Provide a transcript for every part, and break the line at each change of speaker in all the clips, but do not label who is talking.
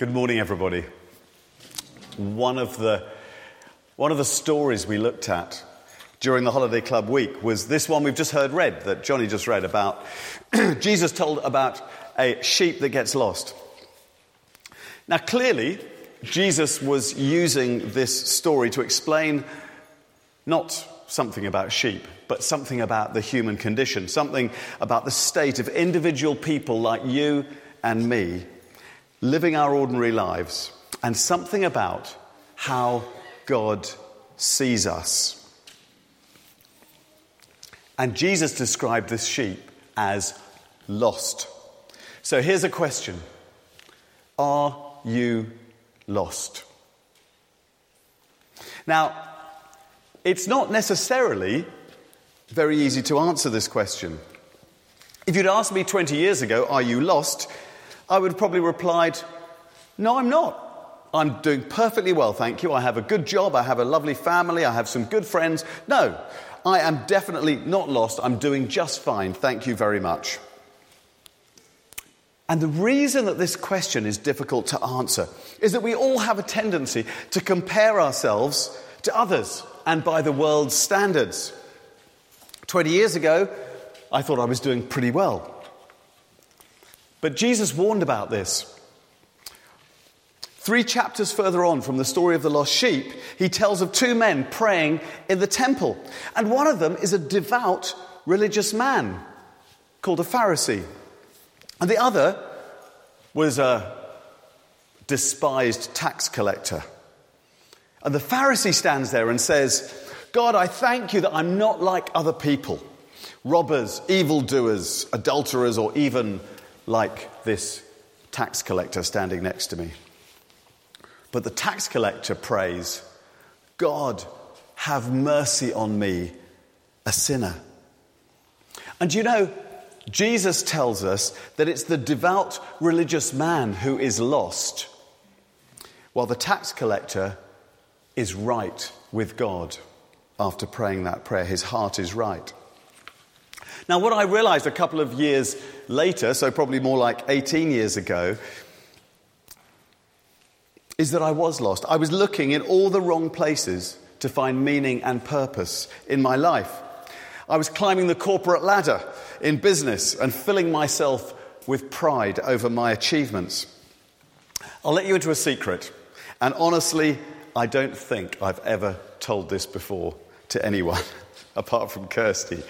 Good morning, everybody. One of the, one of the stories we looked at during the Holiday Club week was this one we've just heard read, that Johnny just read about. Jesus told about a sheep that gets lost. Now, clearly, Jesus was using this story to explain not something about sheep, but something about the human condition, something about the state of individual people like you and me living our ordinary lives, and something about how God sees us. And Jesus described this sheep as lost. So here's a question Are you lost? Now, it's not necessarily very easy to answer this question. If you'd asked me 20 years ago, Are you lost? I would have probably replied, No, I'm not. I'm doing perfectly well, thank you. I have a good job, I have a lovely family, I have some good friends. No, I am definitely not lost. I'm doing just fine, thank you very much. And the reason that this question is difficult to answer is that we all have a tendency to compare ourselves to others and by the world's standards. 20 years ago, I thought I was doing pretty well. But Jesus warned about this. Three chapters further on from the story of the lost sheep, he tells of two men praying in the temple. And one of them is a devout religious man called a Pharisee. And the other was a despised tax collector. And the Pharisee stands there and says, God, I thank you that I'm not like other people robbers, evildoers, adulterers, or even like this tax collector standing next to me. But the tax collector prays, God, have mercy on me, a sinner. And you know, Jesus tells us that it's the devout religious man who is lost, while the tax collector is right with God after praying that prayer. His heart is right. Now, what I realized a couple of years later, so probably more like 18 years ago, is that I was lost. I was looking in all the wrong places to find meaning and purpose in my life. I was climbing the corporate ladder in business and filling myself with pride over my achievements. I'll let you into a secret, and honestly, I don't think I've ever told this before to anyone apart from Kirsty.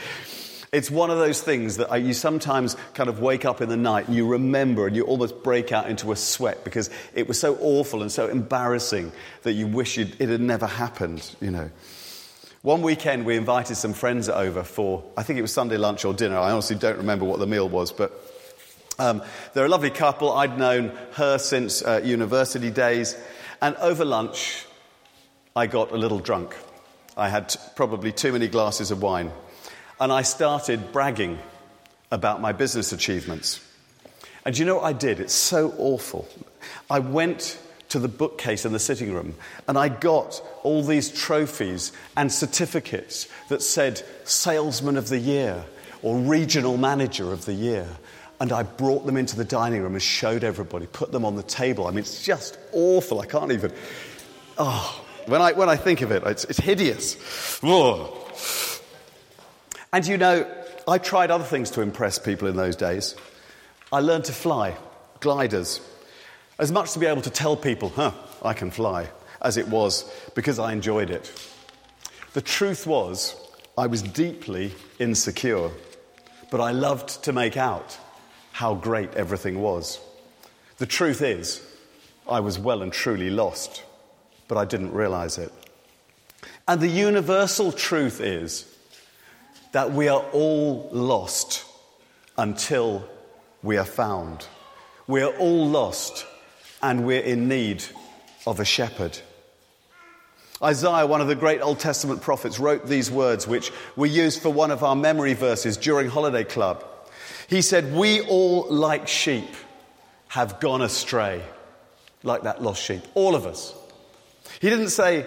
It's one of those things that you sometimes kind of wake up in the night and you remember and you almost break out into a sweat because it was so awful and so embarrassing that you wish it had never happened, you know. One weekend we invited some friends over for, I think it was Sunday lunch or dinner. I honestly don't remember what the meal was, but um, they're a lovely couple. I'd known her since uh, university days. And over lunch, I got a little drunk. I had t- probably too many glasses of wine and I started bragging about my business achievements. And you know what I did? It's so awful. I went to the bookcase in the sitting room and I got all these trophies and certificates that said Salesman of the Year or Regional Manager of the Year. And I brought them into the dining room and showed everybody, put them on the table. I mean, it's just awful. I can't even. Oh, when I, when I think of it, it's, it's hideous. Whoa. And you know, I tried other things to impress people in those days. I learned to fly, gliders, as much to be able to tell people, huh, I can fly, as it was because I enjoyed it. The truth was, I was deeply insecure, but I loved to make out how great everything was. The truth is, I was well and truly lost, but I didn't realize it. And the universal truth is that we are all lost until we are found. We are all lost and we're in need of a shepherd. Isaiah, one of the great Old Testament prophets, wrote these words, which we used for one of our memory verses during Holiday Club. He said, We all, like sheep, have gone astray, like that lost sheep. All of us. He didn't say,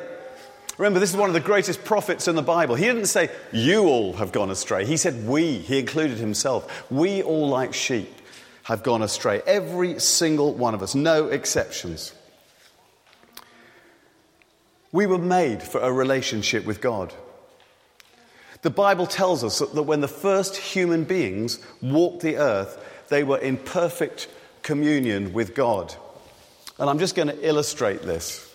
Remember, this is one of the greatest prophets in the Bible. He didn't say, You all have gone astray. He said, We. He included himself. We all, like sheep, have gone astray. Every single one of us, no exceptions. We were made for a relationship with God. The Bible tells us that when the first human beings walked the earth, they were in perfect communion with God. And I'm just going to illustrate this.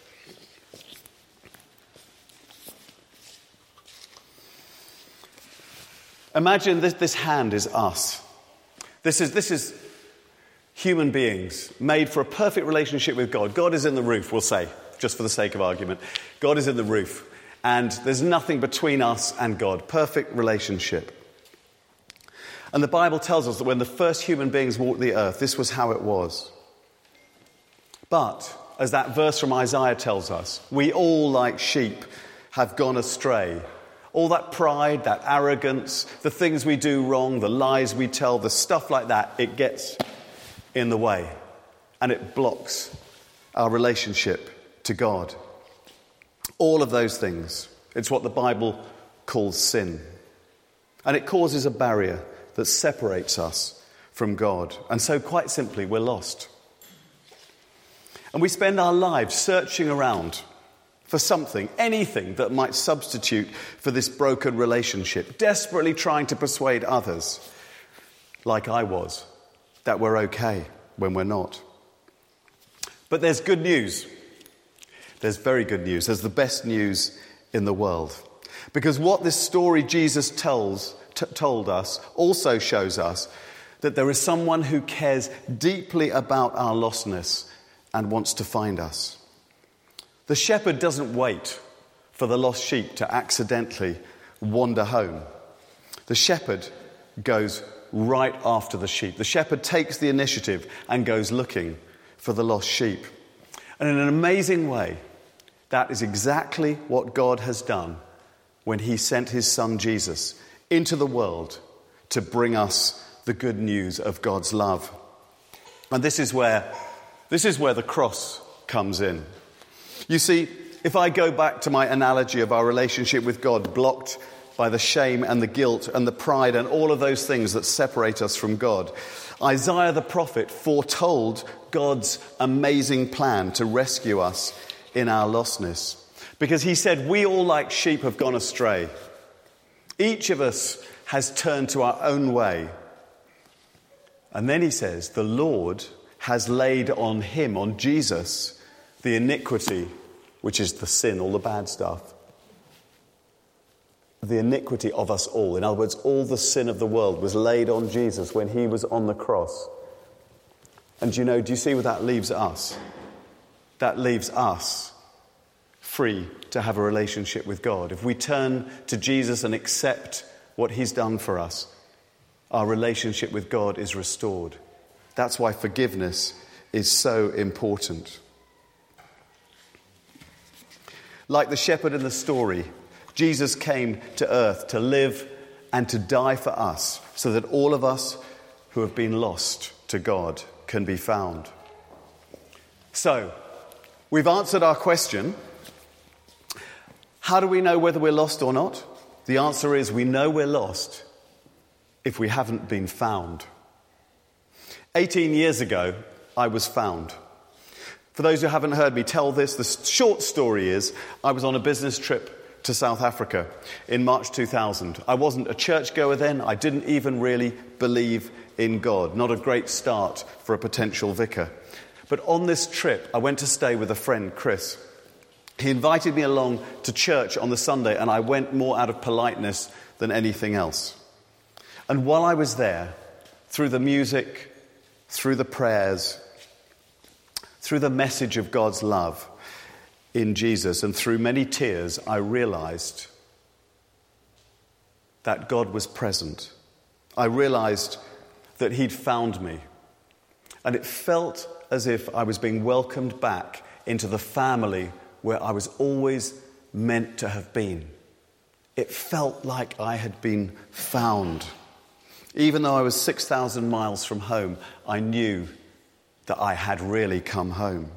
Imagine this, this hand is us. This is, this is human beings made for a perfect relationship with God. God is in the roof, we'll say, just for the sake of argument. God is in the roof, and there's nothing between us and God. Perfect relationship. And the Bible tells us that when the first human beings walked the earth, this was how it was. But, as that verse from Isaiah tells us, we all, like sheep, have gone astray. All that pride, that arrogance, the things we do wrong, the lies we tell, the stuff like that, it gets in the way and it blocks our relationship to God. All of those things. It's what the Bible calls sin. And it causes a barrier that separates us from God. And so, quite simply, we're lost. And we spend our lives searching around for something, anything that might substitute for this broken relationship, desperately trying to persuade others, like I was, that we're okay when we're not. But there's good news. There's very good news. There's the best news in the world. Because what this story Jesus tells, t- told us also shows us that there is someone who cares deeply about our lostness and wants to find us. The shepherd doesn't wait for the lost sheep to accidentally wander home. The shepherd goes right after the sheep. The shepherd takes the initiative and goes looking for the lost sheep. And in an amazing way, that is exactly what God has done when he sent his son Jesus into the world to bring us the good news of God's love. And this is where, this is where the cross comes in. You see, if I go back to my analogy of our relationship with God, blocked by the shame and the guilt and the pride and all of those things that separate us from God. Isaiah the prophet foretold God's amazing plan to rescue us in our lostness. Because he said, We all, like sheep, have gone astray. Each of us has turned to our own way. And then he says, The Lord has laid on him, on Jesus, the iniquity, which is the sin, all the bad stuff the iniquity of us all. In other words, all the sin of the world was laid on Jesus when he was on the cross. And you know, do you see where that leaves us? That leaves us free to have a relationship with God. If we turn to Jesus and accept what he's done for us, our relationship with God is restored. That's why forgiveness is so important. Like the shepherd in the story, Jesus came to earth to live and to die for us so that all of us who have been lost to God can be found. So, we've answered our question how do we know whether we're lost or not? The answer is we know we're lost if we haven't been found. 18 years ago, I was found. For those who haven't heard me tell this, the short story is I was on a business trip to South Africa in March 2000. I wasn't a churchgoer then, I didn't even really believe in God. Not a great start for a potential vicar. But on this trip, I went to stay with a friend, Chris. He invited me along to church on the Sunday, and I went more out of politeness than anything else. And while I was there, through the music, through the prayers, through the message of God's love, in Jesus, and through many tears, I realized that God was present. I realized that He'd found me. And it felt as if I was being welcomed back into the family where I was always meant to have been. It felt like I had been found. Even though I was 6,000 miles from home, I knew that I had really come home.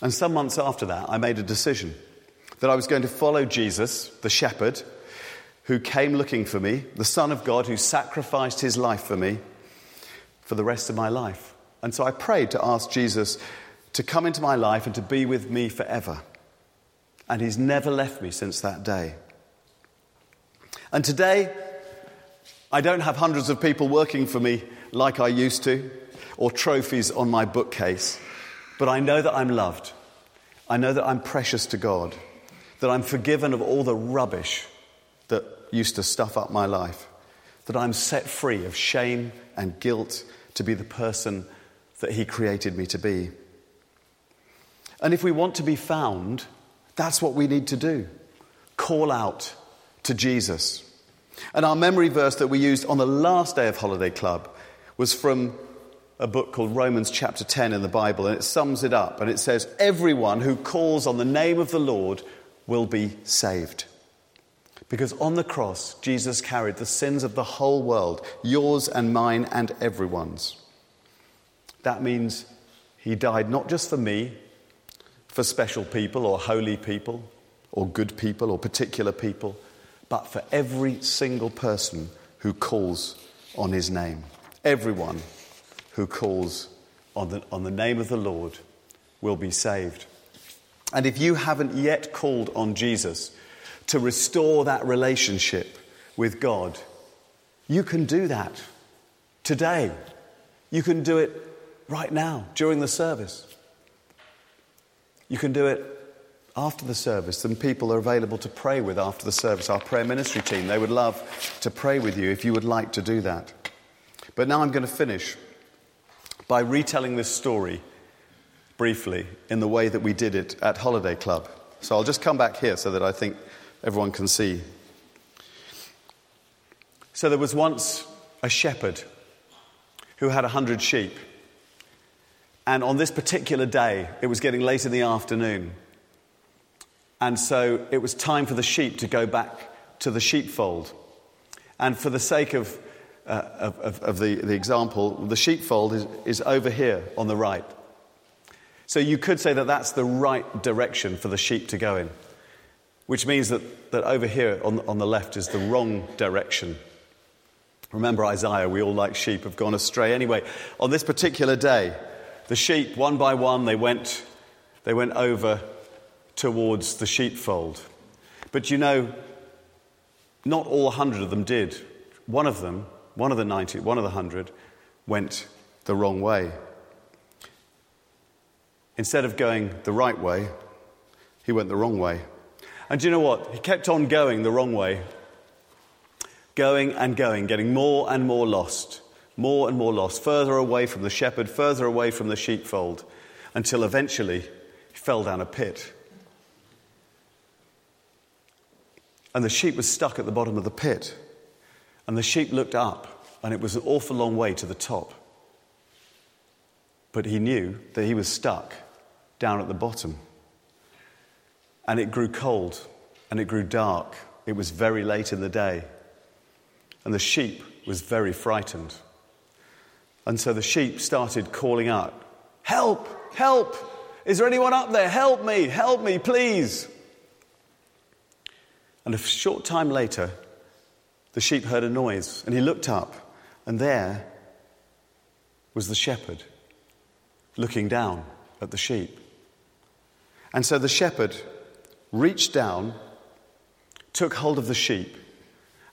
And some months after that, I made a decision that I was going to follow Jesus, the shepherd, who came looking for me, the Son of God who sacrificed his life for me, for the rest of my life. And so I prayed to ask Jesus to come into my life and to be with me forever. And he's never left me since that day. And today, I don't have hundreds of people working for me like I used to, or trophies on my bookcase, but I know that I'm loved. I know that I'm precious to God, that I'm forgiven of all the rubbish that used to stuff up my life, that I'm set free of shame and guilt to be the person that He created me to be. And if we want to be found, that's what we need to do call out to Jesus. And our memory verse that we used on the last day of Holiday Club was from a book called Romans chapter 10 in the Bible, and it sums it up. And it says, Everyone who calls on the name of the Lord will be saved. Because on the cross, Jesus carried the sins of the whole world, yours and mine and everyone's. That means he died not just for me, for special people or holy people or good people or particular people, but for every single person who calls on his name. Everyone who calls on the, on the name of the Lord will be saved. And if you haven't yet called on Jesus to restore that relationship with God, you can do that today. You can do it right now during the service. You can do it after the service, and people are available to pray with after the service. Our prayer ministry team, they would love to pray with you if you would like to do that. But now I'm going to finish by retelling this story briefly in the way that we did it at Holiday Club. So I'll just come back here so that I think everyone can see. So there was once a shepherd who had a hundred sheep. And on this particular day, it was getting late in the afternoon. And so it was time for the sheep to go back to the sheepfold. And for the sake of, uh, of, of, the, the example, the sheepfold is, is over here on the right. So you could say that that's the right direction for the sheep to go in, which means that, that over here on, on the left is the wrong direction. Remember Isaiah, we all like sheep have gone astray. Anyway, on this particular day, the sheep, one by one, they went, they went over towards the sheepfold. But you know, not all 100 of them did. One of them, one of the 90, one of the 100, went the wrong way. Instead of going the right way, he went the wrong way. And do you know what? He kept on going the wrong way, going and going, getting more and more lost, more and more lost, further away from the shepherd, further away from the sheepfold, until eventually he fell down a pit. And the sheep was stuck at the bottom of the pit. And the sheep looked up, and it was an awful long way to the top. But he knew that he was stuck down at the bottom. And it grew cold, and it grew dark. It was very late in the day. And the sheep was very frightened. And so the sheep started calling out, Help! Help! Is there anyone up there? Help me! Help me, please! And a short time later, the sheep heard a noise, and he looked up, and there was the shepherd looking down at the sheep. And so the shepherd reached down, took hold of the sheep,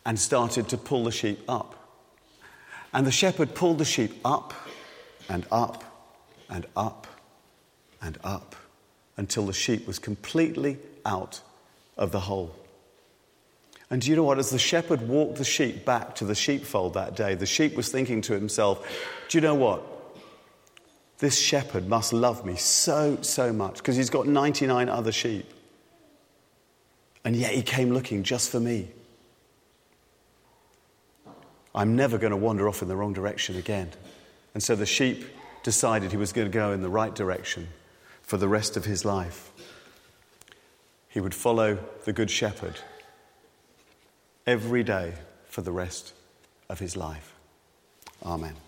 and started to pull the sheep up. And the shepherd pulled the sheep up and up and up and up until the sheep was completely out of the hole. And do you know what? As the shepherd walked the sheep back to the sheepfold that day, the sheep was thinking to himself, Do you know what? This shepherd must love me so, so much because he's got 99 other sheep. And yet he came looking just for me. I'm never going to wander off in the wrong direction again. And so the sheep decided he was going to go in the right direction for the rest of his life. He would follow the Good Shepherd every day for the rest of his life. Amen.